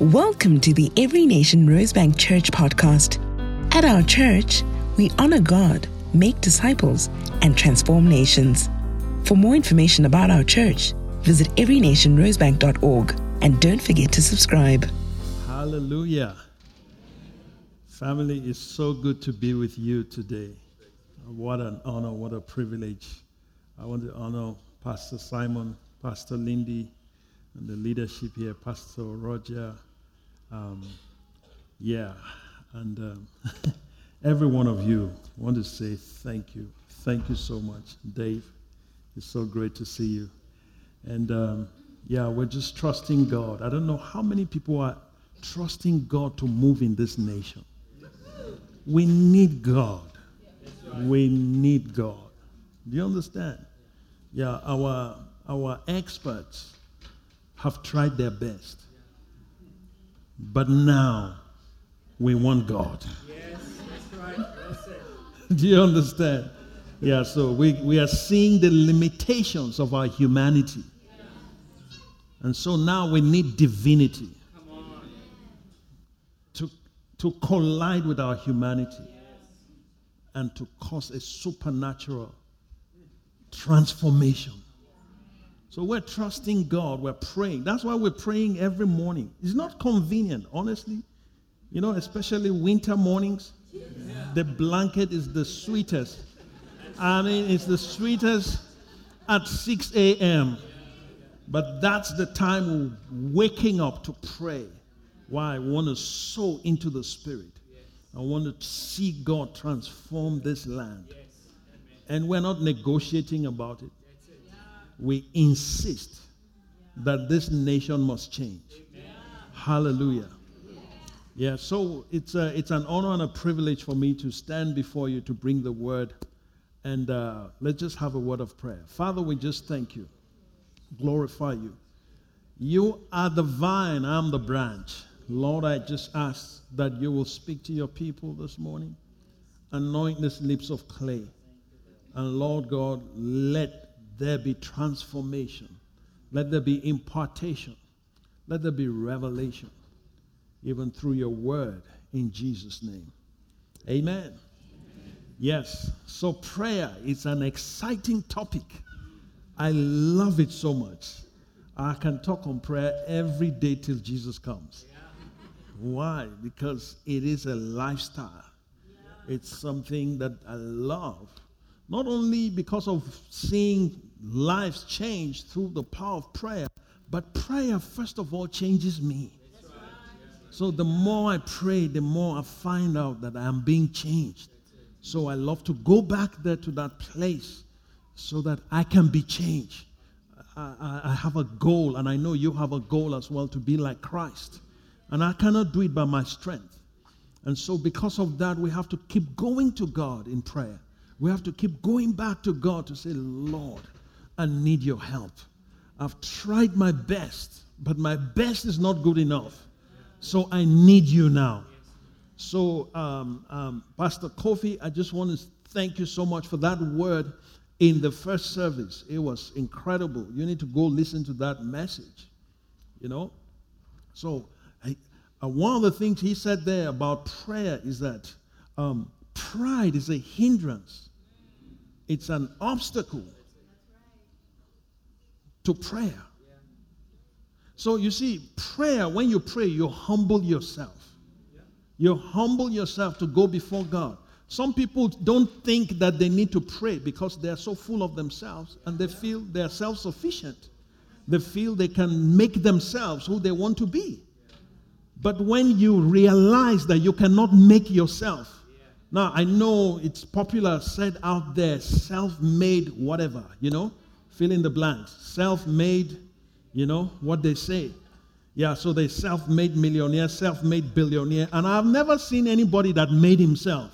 Welcome to the Every Nation Rosebank Church podcast. At our church, we honor God, make disciples, and transform nations. For more information about our church, visit everynationrosebank.org and don't forget to subscribe. Hallelujah. Family, it's so good to be with you today. What an honor, what a privilege. I want to honor Pastor Simon, Pastor Lindy, and the leadership here, Pastor Roger. Um, yeah, and um, every one of you I want to say thank you. Thank you so much, Dave. It's so great to see you. And um, yeah, we're just trusting God. I don't know how many people are trusting God to move in this nation. We need God. We need God. Do you understand? Yeah, our our experts have tried their best. But now we want God. Do you understand? Yeah, so we, we are seeing the limitations of our humanity. And so now we need divinity to, to collide with our humanity and to cause a supernatural transformation. So we're trusting God, we're praying. That's why we're praying every morning. It's not convenient, honestly. You know, especially winter mornings. The blanket is the sweetest. I mean, it's the sweetest at 6 a.m. But that's the time we're waking up to pray. Why? I want to sow into the Spirit. I want to see God transform this land. And we're not negotiating about it. We insist that this nation must change. Hallelujah. Yeah, so it's, a, it's an honor and a privilege for me to stand before you to bring the word. And uh, let's just have a word of prayer. Father, we just thank you, glorify you. You are the vine, I'm the branch. Lord, I just ask that you will speak to your people this morning, anoint these lips of clay. And Lord God, let there be transformation. Let there be impartation. Let there be revelation, even through your word, in Jesus' name. Amen. Yes, so prayer is an exciting topic. I love it so much. I can talk on prayer every day till Jesus comes. Why? Because it is a lifestyle. It's something that I love. Not only because of seeing lives change through the power of prayer, but prayer, first of all, changes me. So the more I pray, the more I find out that I am being changed. So I love to go back there to that place so that I can be changed. I, I, I have a goal, and I know you have a goal as well to be like Christ. And I cannot do it by my strength. And so, because of that, we have to keep going to God in prayer. We have to keep going back to God to say, Lord, I need your help. I've tried my best, but my best is not good enough. So I need you now. So, um, um, Pastor Kofi, I just want to thank you so much for that word in the first service. It was incredible. You need to go listen to that message. You know? So, I, uh, one of the things he said there about prayer is that um, pride is a hindrance, it's an obstacle to prayer. So you see, prayer, when you pray, you humble yourself. You humble yourself to go before God. Some people don't think that they need to pray because they're so full of themselves and they feel they're self sufficient. They feel they can make themselves who they want to be. But when you realize that you cannot make yourself, now I know it's popular said out there, self made whatever, you know, fill in the blanks. Self made, you know, what they say. Yeah, so they self made millionaire, self made billionaire. And I've never seen anybody that made himself.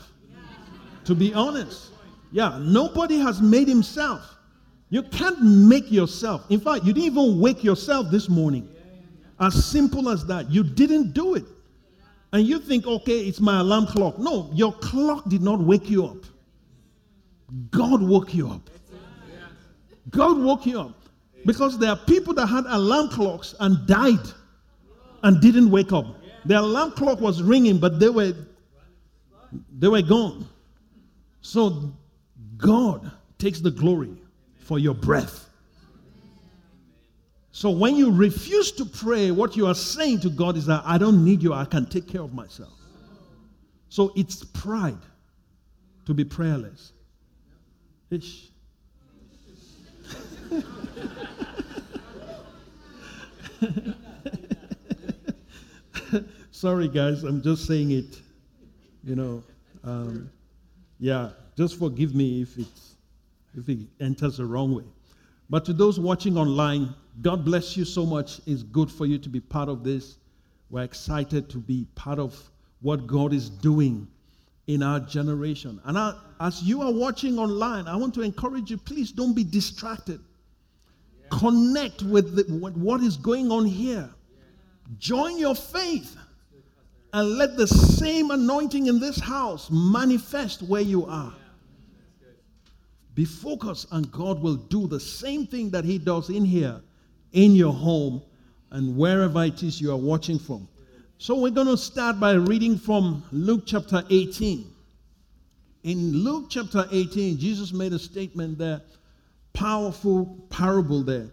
To be honest. Yeah, nobody has made himself. You can't make yourself. In fact, you didn't even wake yourself this morning. As simple as that. You didn't do it. And you think, okay, it's my alarm clock. No, your clock did not wake you up. God woke you up. God woke you up. Because there are people that had alarm clocks and died. and didn't wake up. The alarm clock was ringing, but they were they were gone. So God takes the glory for your breath. So when you refuse to pray, what you are saying to God is that I don't need you, I can take care of myself. So it's pride to be prayerless. Ish. Sorry, guys, I'm just saying it. You know, um, yeah, just forgive me if it's if it enters the wrong way. But to those watching online, God bless you so much. It's good for you to be part of this. We're excited to be part of what God is doing in our generation. And I, as you are watching online, I want to encourage you please don't be distracted. Yeah. Connect with, the, with what is going on here. Yeah. Join your faith and let the same anointing in this house manifest where you are. Be focused, and God will do the same thing that He does in here, in your home, and wherever it is you are watching from. So, we're going to start by reading from Luke chapter 18. In Luke chapter 18, Jesus made a statement there, powerful parable there.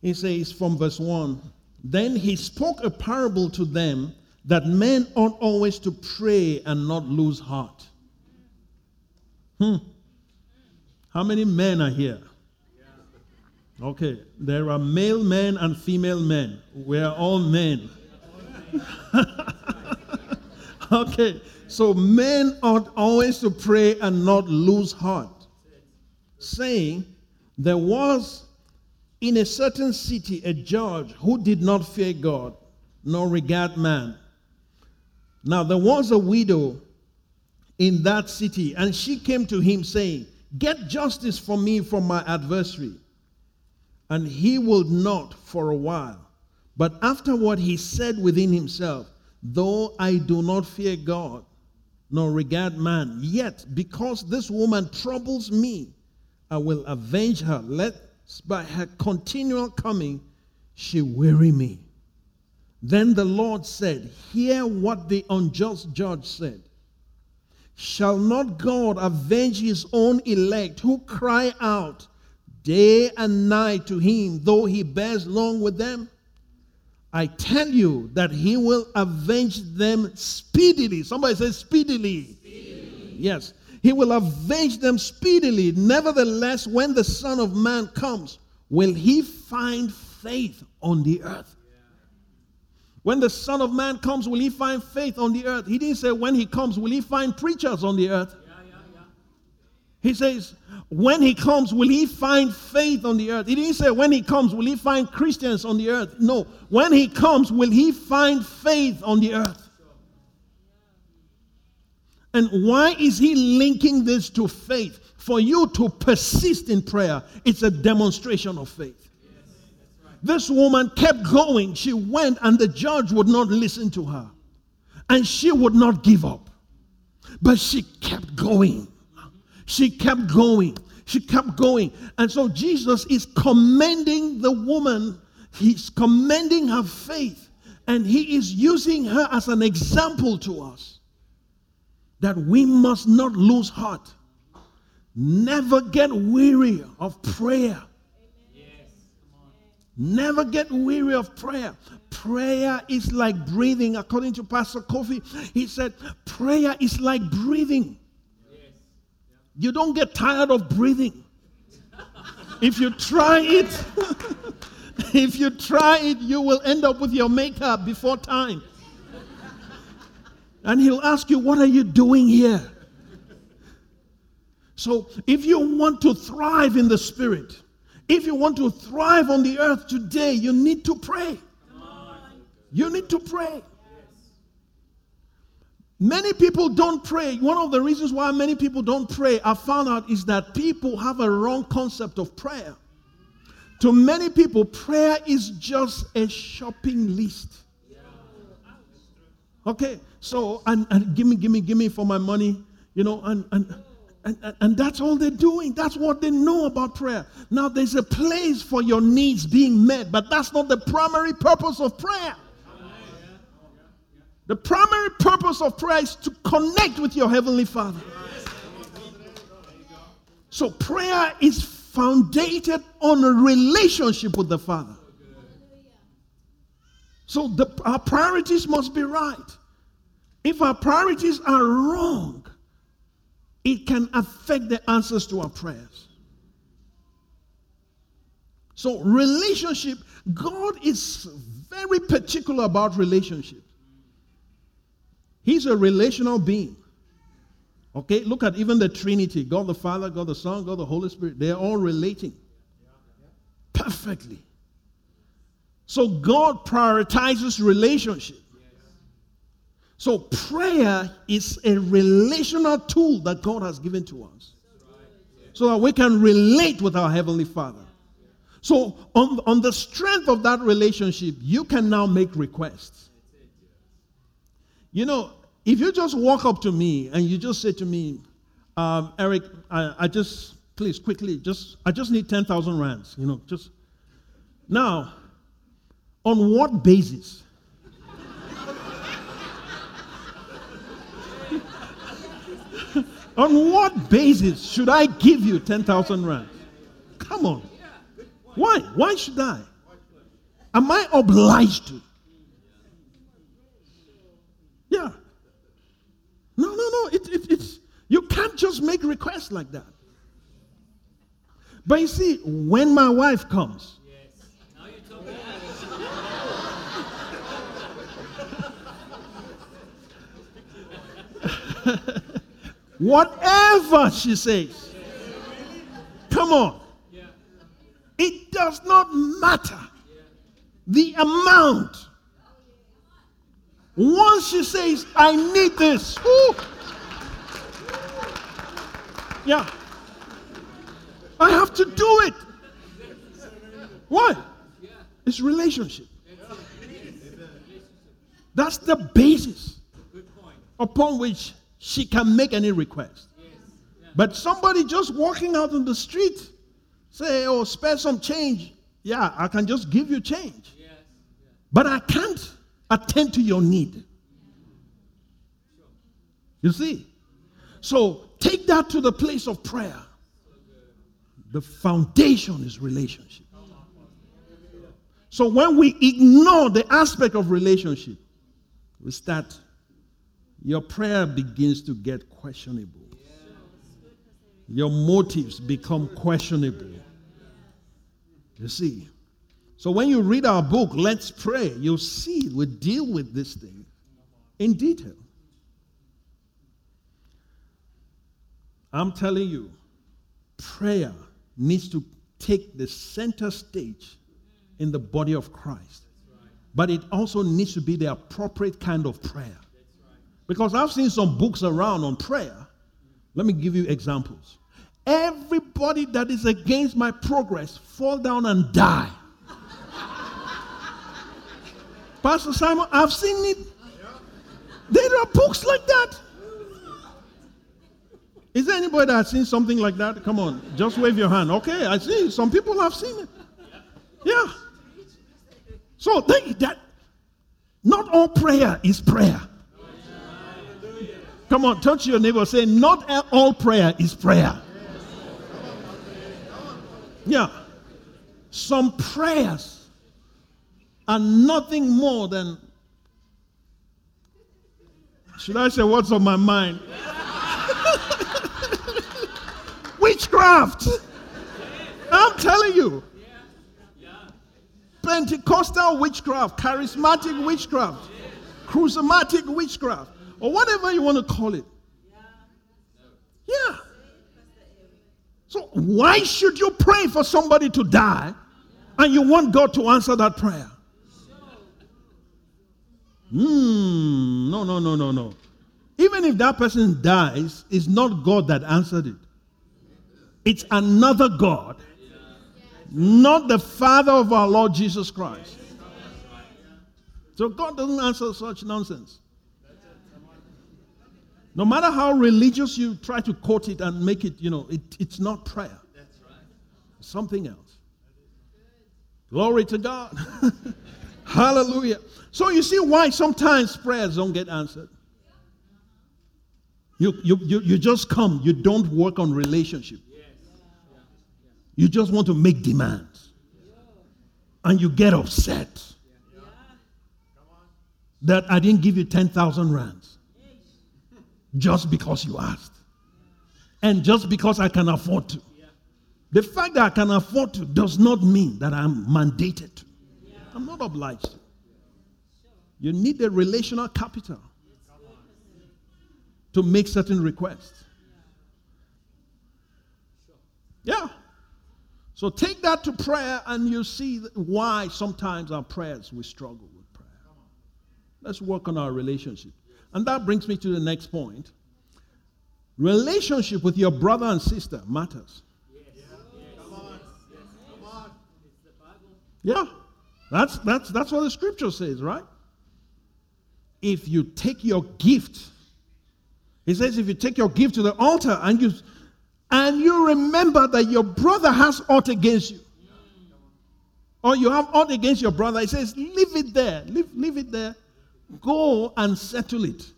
He says from verse 1 Then he spoke a parable to them that men ought always to pray and not lose heart. Hmm. How many men are here? Okay, there are male men and female men. We are all men. okay, so men ought always to pray and not lose heart, saying, There was in a certain city a judge who did not fear God nor regard man. Now there was a widow in that city, and she came to him saying, Get justice for me from my adversary. And he would not for a while. But afterward he said within himself, Though I do not fear God, nor regard man, yet because this woman troubles me, I will avenge her, lest by her continual coming she weary me. Then the Lord said, Hear what the unjust judge said. Shall not God avenge his own elect who cry out day and night to him, though he bears long with them? I tell you that he will avenge them speedily. Somebody says speedily. speedily. Yes. He will avenge them speedily. Nevertheless, when the Son of Man comes, will he find faith on the earth? When the Son of Man comes, will he find faith on the earth? He didn't say when he comes, will he find preachers on the earth? Yeah, yeah, yeah. He says, when he comes, will he find faith on the earth? He didn't say when he comes, will he find Christians on the earth? No. When he comes, will he find faith on the earth? And why is he linking this to faith? For you to persist in prayer, it's a demonstration of faith. This woman kept going. She went, and the judge would not listen to her. And she would not give up. But she kept going. She kept going. She kept going. And so Jesus is commending the woman, he's commending her faith, and he is using her as an example to us that we must not lose heart. Never get weary of prayer. Never get weary of prayer. Prayer is like breathing. According to Pastor Kofi, he said, prayer is like breathing. You don't get tired of breathing. If you try it, if you try it, you will end up with your makeup before time. And he'll ask you, What are you doing here? So, if you want to thrive in the spirit, if you want to thrive on the earth today, you need to pray. You need to pray. Many people don't pray. One of the reasons why many people don't pray, I found out, is that people have a wrong concept of prayer. To many people, prayer is just a shopping list. Okay, so and, and give me, give me, give me for my money, you know, and and and, and, that's all they're doing. That's what they know about prayer. Now, there's a place for your needs being met, but that's not the primary purpose of prayer. The primary purpose of prayer is to connect with your Heavenly Father. So prayer is founded on a relationship with the Father. So the, our priorities must be right. If our priorities are wrong, it can affect the answers to our prayers. So, relationship, God is very particular about relationship. He's a relational being. Okay, look at even the Trinity God the Father, God the Son, God the Holy Spirit. They're all relating perfectly. So, God prioritizes relationship. So, prayer is a relational tool that God has given to us so that we can relate with our Heavenly Father. So, on, on the strength of that relationship, you can now make requests. You know, if you just walk up to me and you just say to me, um, Eric, I, I, just, please, quickly, just, I just need 10,000 rands, you know, just. Now, on what basis? On what basis should I give you 10,000 rand? Come on. Why? Why should I? Am I obliged to? Yeah. No, no, no. It, it, it's, you can't just make requests like that. But you see, when my wife comes, Whatever she says. Come on. It does not matter the amount. Once she says, I need this. Yeah. I have to do it. Why? It's relationship. That's the basis upon which she can make any request. But somebody just walking out on the street, say, oh, spare some change. Yeah, I can just give you change. But I can't attend to your need. You see? So take that to the place of prayer. The foundation is relationship. So when we ignore the aspect of relationship, we start your prayer begins to get questionable. Your motives become questionable. You see? So when you read our book, Let's Pray, you'll see we deal with this thing in detail. I'm telling you, prayer needs to take the center stage in the body of Christ. But it also needs to be the appropriate kind of prayer. Because I've seen some books around on prayer. Let me give you examples. Everybody that is against my progress fall down and die. Pastor Simon, I've seen it. There are books like that. Is there anybody that has seen something like that? Come on, just wave your hand. Okay, I see. Some people have seen it. Yeah. So they, that not all prayer is prayer. Come on, touch your neighbor. Say, not all prayer is prayer. Yeah. Some prayers are nothing more than, should I say what's on my mind? Witchcraft. I'm telling you. Pentecostal witchcraft, charismatic witchcraft, charismatic witchcraft or whatever you want to call it. Yeah. So, why should you pray for somebody to die and you want God to answer that prayer? Hmm, no, no, no, no, no. Even if that person dies, it's not God that answered it, it's another God, not the Father of our Lord Jesus Christ. So, God doesn't answer such nonsense. No matter how religious you try to quote it and make it, you know, it, it's not prayer. That's right. something else. Glory to God. Hallelujah. So you see why sometimes prayers don't get answered. You, you, you, you just come, you don't work on relationship. You just want to make demands. And you get upset that I didn't give you 10,000 rands just because you asked. And just because I can afford to. The fact that I can afford to does not mean that I'm mandated. I'm not obliged. You need a relational capital to make certain requests. Yeah. So take that to prayer and you see why sometimes our prayers we struggle with prayer. Let's work on our relationship. And that brings me to the next point. Relationship with your brother and sister matters. Yeah. That's that's that's what the scripture says, right? If you take your gift, he says if you take your gift to the altar and you and you remember that your brother has ought against you, or you have aught against your brother, he says, leave it there, leave, leave it there, go and settle it.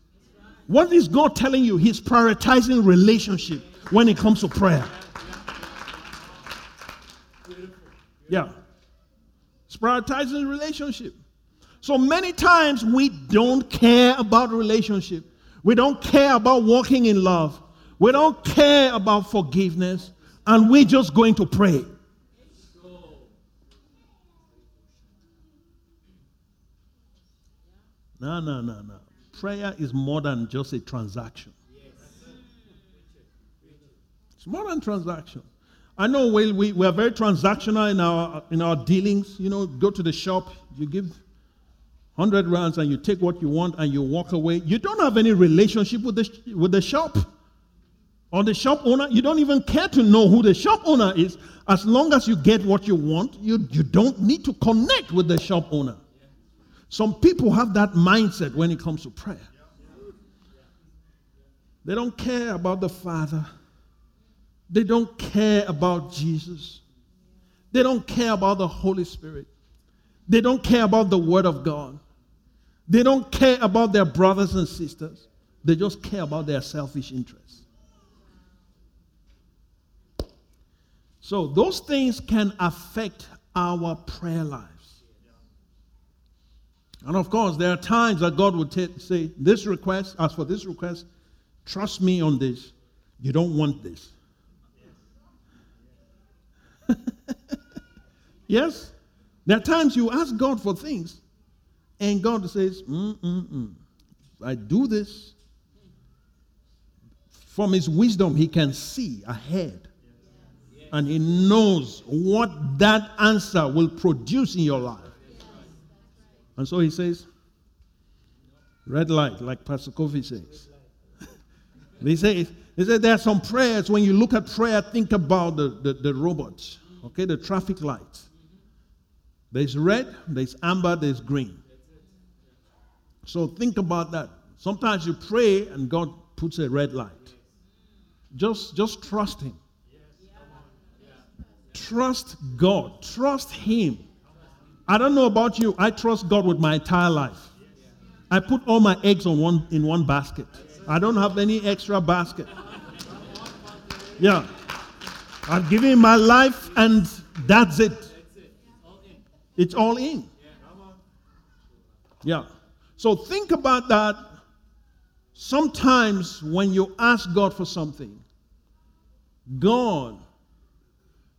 What is God telling you? He's prioritizing relationship when it comes to prayer. Yeah. It's prioritizing relationship. So many times we don't care about relationship. We don't care about walking in love. We don't care about forgiveness. And we're just going to pray. No, no, no, no. Prayer is more than just a transaction. It's more than transaction. I know we, we, we are very transactional in our, in our dealings. You know, go to the shop, you give 100 rands and you take what you want and you walk away. You don't have any relationship with the, with the shop or the shop owner. You don't even care to know who the shop owner is. As long as you get what you want, you, you don't need to connect with the shop owner. Some people have that mindset when it comes to prayer. They don't care about the Father. They don't care about Jesus. They don't care about the Holy Spirit. They don't care about the Word of God. They don't care about their brothers and sisters. They just care about their selfish interests. So, those things can affect our prayer lives. And of course, there are times that God would t- say, This request, as for this request, trust me on this. You don't want this. yes? There are times you ask God for things, and God says, Mm-mm-mm. I do this. From his wisdom, he can see ahead. And he knows what that answer will produce in your life. And so he says, red light, like Pastor Kofi says. he says, he said there are some prayers, when you look at prayer, think about the, the, the robots, okay, the traffic lights. There's red, there's amber, there's green. So think about that. Sometimes you pray and God puts a red light. Just, just trust Him. Trust God. Trust Him. I don't know about you. I trust God with my entire life. I put all my eggs on one in one basket. I don't have any extra basket. Yeah. I've given my life and that's it. It's all in. Yeah. So think about that. Sometimes when you ask God for something, God,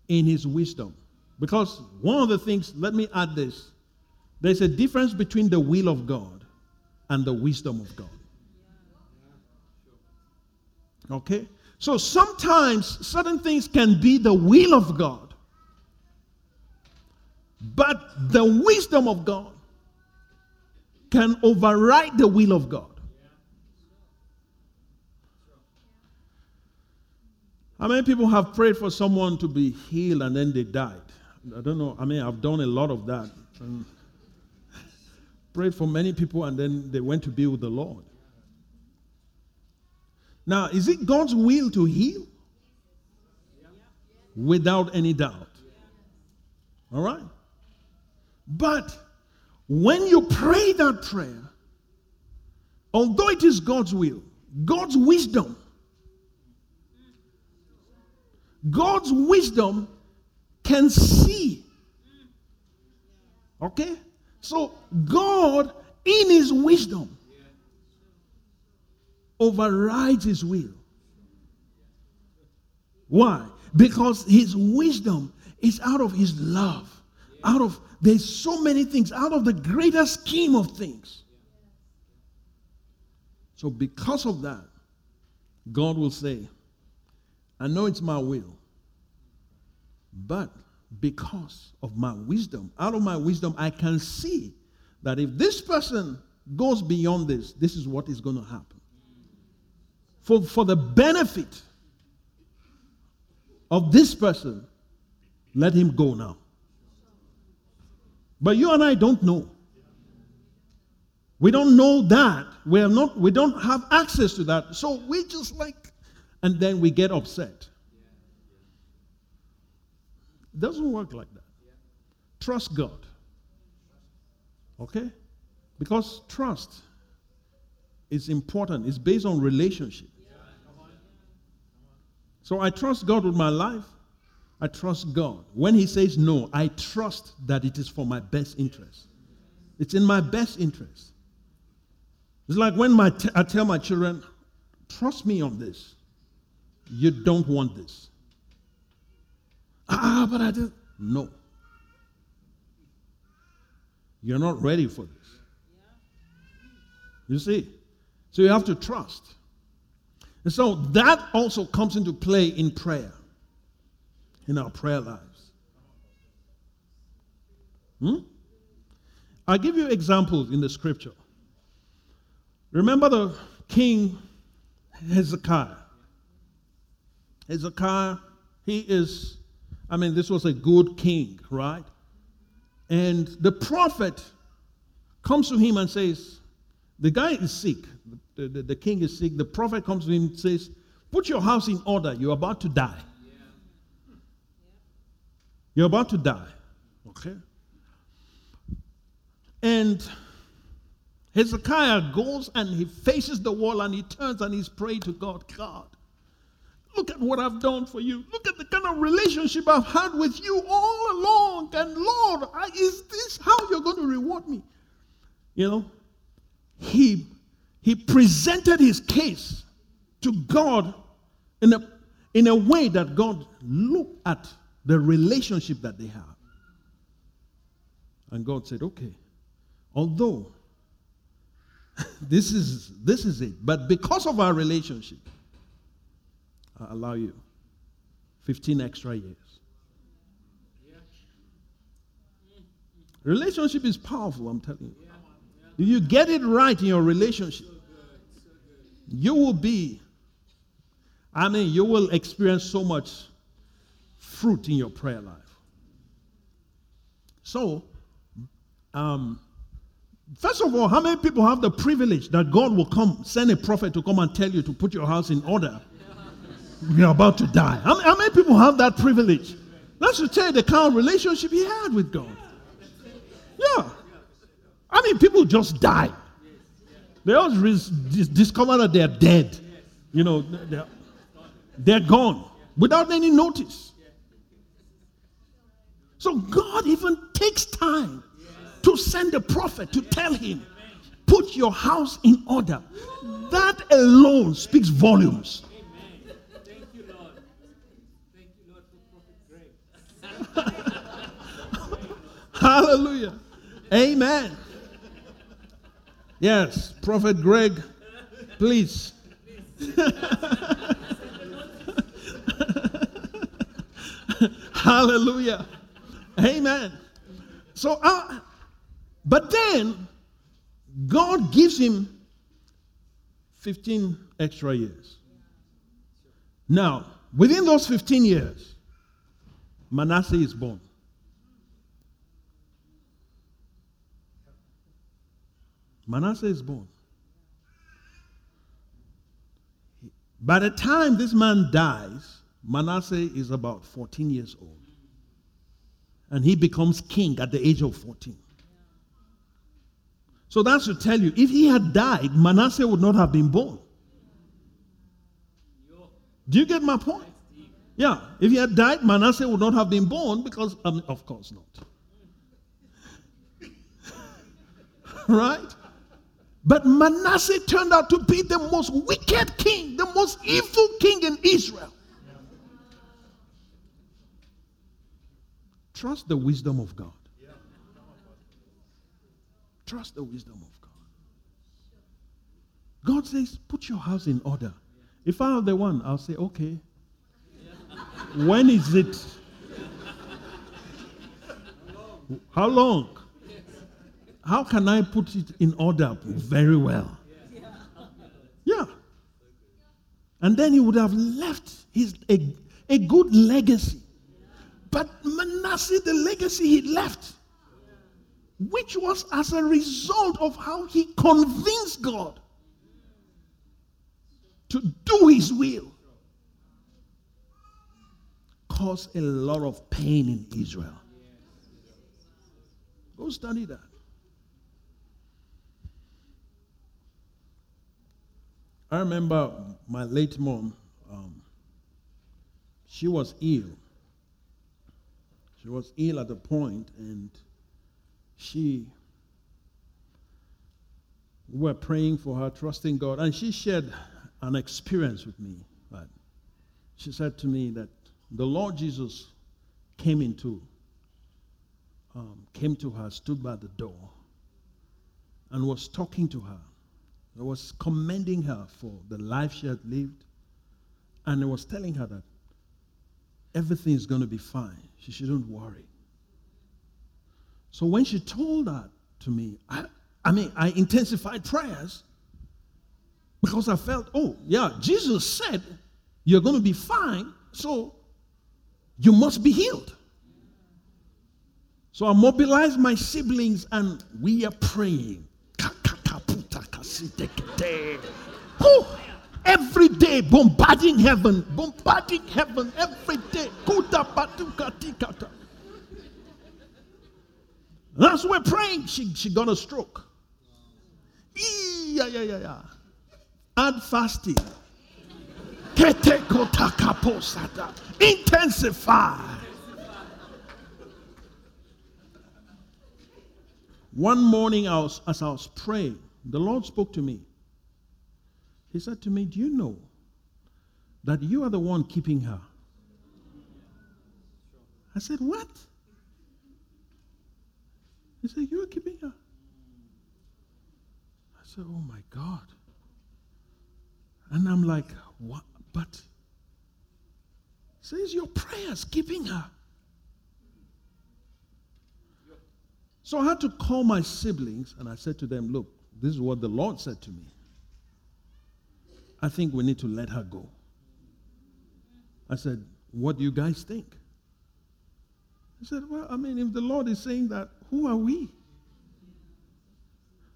in His wisdom, because one of the things, let me add this there's a difference between the will of God and the wisdom of God. Okay? So sometimes certain things can be the will of God, but the wisdom of God can override the will of God. How many people have prayed for someone to be healed and then they died? I don't know. I mean, I've done a lot of that. And prayed for many people and then they went to be with the Lord. Now, is it God's will to heal? Without any doubt. All right? But when you pray that prayer, although it is God's will, God's wisdom, God's wisdom can see. Okay? So, God, in His wisdom, overrides His will. Why? Because His wisdom is out of His love, out of, there's so many things, out of the greater scheme of things. So, because of that, God will say, I know it's my will, but because of my wisdom, out of my wisdom, I can see that if this person goes beyond this, this is what is going to happen. For, for the benefit of this person, let him go now. But you and I don't know. We don't know that. We are not we don't have access to that. So we just like and then we get upset. It doesn't work like that. Trust God. Okay? Because trust is important. It's based on relationship. So I trust God with my life. I trust God. When He says no, I trust that it is for my best interest. It's in my best interest. It's like when my t- I tell my children, trust me on this. You don't want this. Ah, but I just, no. You're not ready for this. You see? So you have to trust. And so that also comes into play in prayer, in our prayer lives. Hmm? I'll give you examples in the scripture. Remember the king Hezekiah. Hezekiah, he is, I mean, this was a good king, right? And the prophet comes to him and says, The guy is sick. The, the, the king is sick. The prophet comes to him and says, Put your house in order. You're about to die. You're about to die. Okay? And Hezekiah goes and he faces the wall and he turns and he's praying to God God, look at what I've done for you. Look at the kind of relationship I've had with you all along. And Lord, I, is this how you're going to reward me? You know, he, he presented his case to God in a, in a way that God looked at the relationship that they have. And God said, okay, although this is this is it. But because of our relationship, I allow you 15 extra years. Relationship is powerful, I'm telling you. If you get it right in your relationship, you will be, I mean, you will experience so much fruit in your prayer life. So, um, First of all, how many people have the privilege that God will come, send a prophet to come and tell you to put your house in order? You're about to die. How, many people have that privilege? That should tell you the kind of relationship he had with God. Yeah. I mean, people just die. They all discover that they're dead. You know, they're, they're gone without any notice. So God even takes time to send a prophet to tell him, put your house in order. That alone speaks volumes. Thank you, Lord. Thank you, Lord, for Prophet Greg. Hallelujah. Amen. Yes, Prophet Greg, please. Hallelujah. Amen. So, uh, but then God gives him 15 extra years. Now, within those 15 years, Manasseh is born. Manasseh is born. By the time this man dies, Manasseh is about 14 years old. And he becomes king at the age of 14. So that's to tell you, if he had died, Manasseh would not have been born. Do you get my point? Yeah, if he had died, Manasseh would not have been born because, of course not. right? But Manasseh turned out to be the most wicked king, the most evil king in Israel. Trust the wisdom of God. Trust the wisdom of God. God says, put your house in order. If I am the one, I'll say, okay. When is it? How long? How can I put it in order very well? Yeah. And then he would have left his a, a good legacy. But Manasseh, the legacy he left, which was as a result of how he convinced God to do his will, caused a lot of pain in Israel. Go study that. I remember my late mom, um, she was ill. She was ill at the point, and she we were praying for her, trusting God, and she shared an experience with me. Right? She said to me that the Lord Jesus came into, um, came to her, stood by the door, and was talking to her. He was commending her for the life she had lived, and he was telling her that everything is going to be fine. She shouldn't worry. So when she told that to me, I, I mean, I intensified prayers because I felt, oh, yeah, Jesus said you're going to be fine, so you must be healed. So I mobilized my siblings and we are praying. Every day, bombarding heaven, bombarding heaven every day. That's we're praying. She, she got a stroke. Yeah, yeah, yeah, yeah. Add fasting. Intensify. One morning, I was, as I was praying, the Lord spoke to me. He said to me, Do you know that you are the one keeping her? I said, What? He said, You are keeping her. I said, Oh my God. And I'm like, What? But says your prayers keeping her. So I had to call my siblings and I said to them, Look, this is what the Lord said to me. I think we need to let her go. I said, What do you guys think? I said, Well, I mean, if the Lord is saying that, who are we?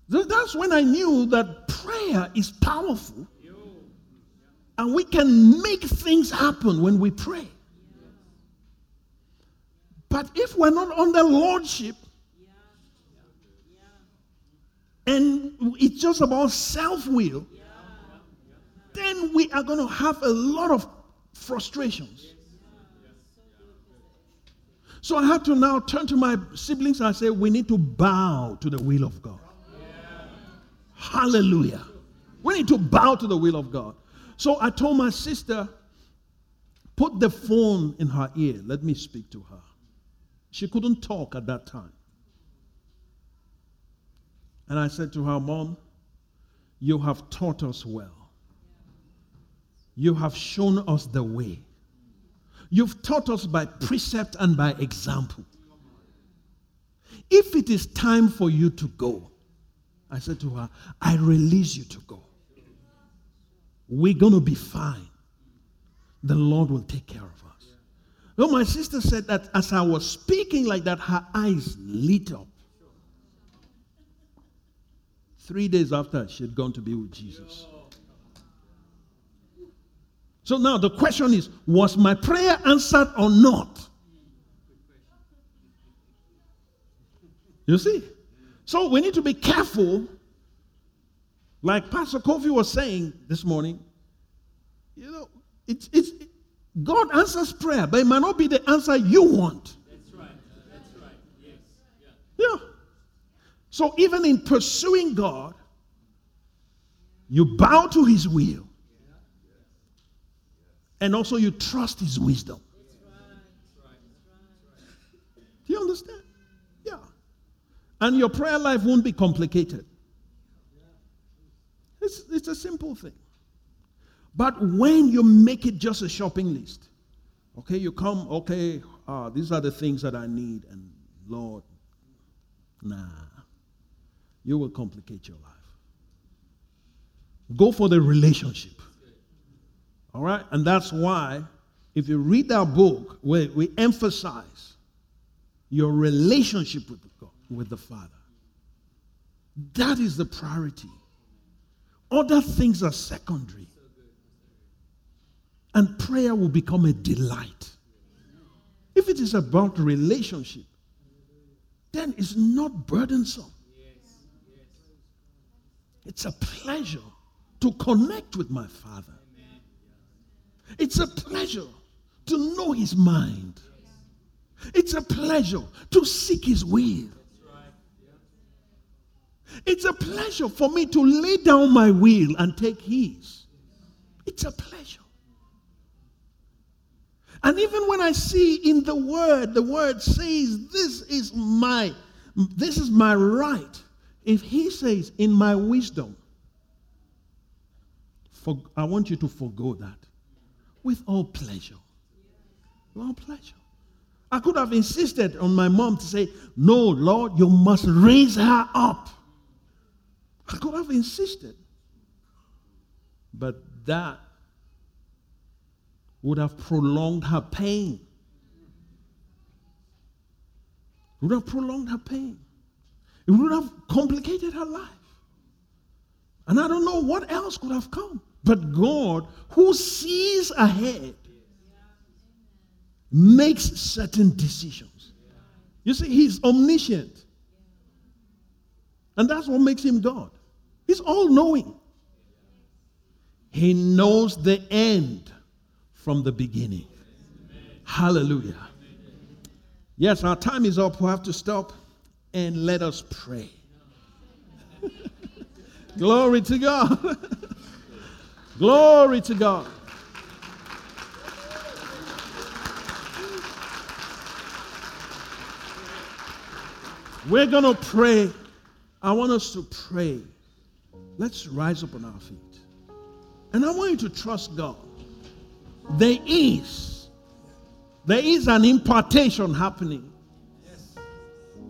That's when I knew that prayer is powerful. And we can make things happen when we pray. But if we're not under lordship, and it's just about self will, then we are going to have a lot of frustrations. So I had to now turn to my siblings and say, we need to bow to the will of God. Hallelujah. We need to bow to the will of God. So I told my sister, put the phone in her ear. Let me speak to her. She couldn't talk at that time. And I said to her, Mom, you have taught us well. You have shown us the way. You've taught us by precept and by example. If it is time for you to go, I said to her, I release you to go. We're going to be fine. The Lord will take care of us. Well, my sister said that as I was speaking like that, her eyes lit up. Three days after, she had gone to be with Jesus. So now the question is was my prayer answered or not? You see? So we need to be careful. Like Pastor Kofi was saying this morning, you know, it's, it's, God answers prayer, but it might not be the answer you want. That's right. That's right. Yes. Yeah. So even in pursuing God, you bow to his will. And also you trust his wisdom. Do you understand? Yeah. And your prayer life won't be complicated. It's, a simple thing. But when you make it just a shopping list, okay, you come, okay, uh, these are the things that I need, and Lord, nah, you will complicate your life. Go for the relationship. All right? And that's why, if you read that book, we, we emphasize your relationship with God, with the Father. That is the priority. Other things are secondary. And prayer will become a delight. If it is about relationship, then it's not burdensome. It's a pleasure to connect with my Father. It's a pleasure to know His mind. It's a pleasure to seek His will. It's a pleasure for me to lay down my will and take His. It's a pleasure. And even when I see in the word, the word says, This is my this is my right. If he says, in my wisdom, for, I want you to forego that with all pleasure. With all pleasure. I could have insisted on my mom to say, No, Lord, you must raise her up. I could have insisted. But that would have prolonged her pain. Would have prolonged her pain. It would have complicated her life. And I don't know what else could have come. But God, who sees ahead, makes certain decisions. You see, He's omniscient. And that's what makes Him God. He's all knowing. He knows the end from the beginning. Hallelujah. Yes, our time is up. we have to stop and let us pray. Glory to God. Glory to God. We're going to pray. I want us to pray. Let's rise up on our feet. And I want you to trust God. There is, there is an impartation happening.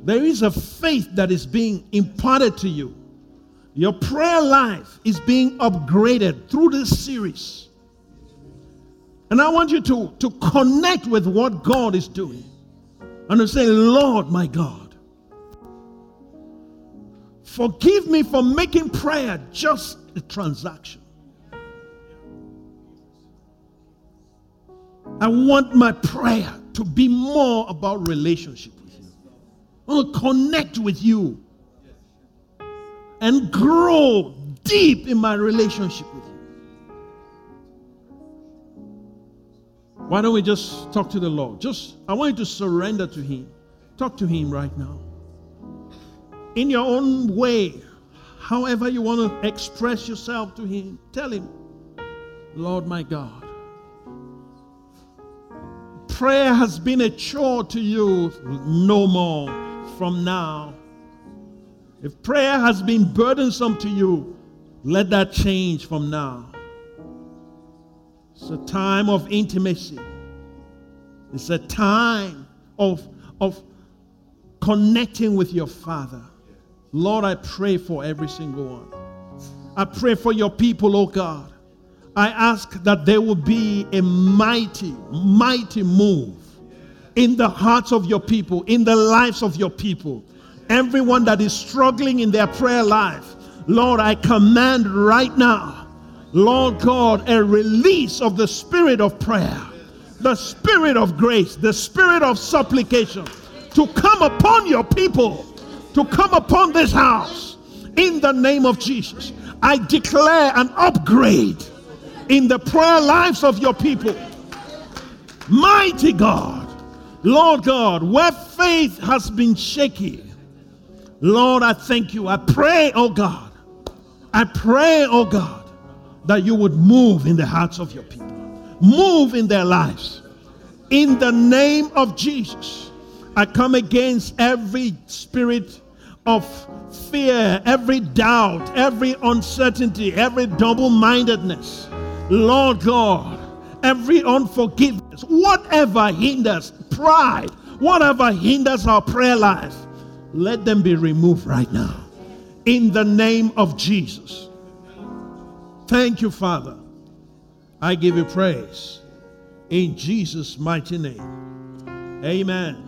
There is a faith that is being imparted to you. Your prayer life is being upgraded through this series. And I want you to, to connect with what God is doing and to say, Lord, my God, forgive me for making prayer just a transaction. I want my prayer to be more about relationship with you. I want to connect with you and grow deep in my relationship with you. Why don't we just talk to the Lord? Just, I want you to surrender to Him. Talk to Him right now. In your own way, however you want to express yourself to Him, tell Him, Lord my God, prayer has been a chore to you no more from now. If prayer has been burdensome to you, let that change from now. It's a time of intimacy. It's a time of, of connecting with your Father. Lord, I pray for every single one. I pray for your people, oh God. I ask that there will be a mighty, mighty move in the hearts of your people, in the lives of your people. Everyone that is struggling in their prayer life, Lord, I command right now, Lord God, a release of the spirit of prayer, the spirit of grace, the spirit of supplication to come upon your people to come upon this house in the name of Jesus. I declare an upgrade in the prayer lives of your people. Mighty God, Lord God, where faith has been shaky, Lord, I thank you. I pray, oh God, I pray, oh God, that you would move in the hearts of your people, move in their lives. In the name of Jesus, I come against every spirit of fear, every doubt, every uncertainty, every double mindedness. Lord God, every unforgiveness, whatever hinders pride, whatever hinders our prayer life, let them be removed right now. In the name of Jesus. Thank you, Father. I give you praise. In Jesus' mighty name. Amen.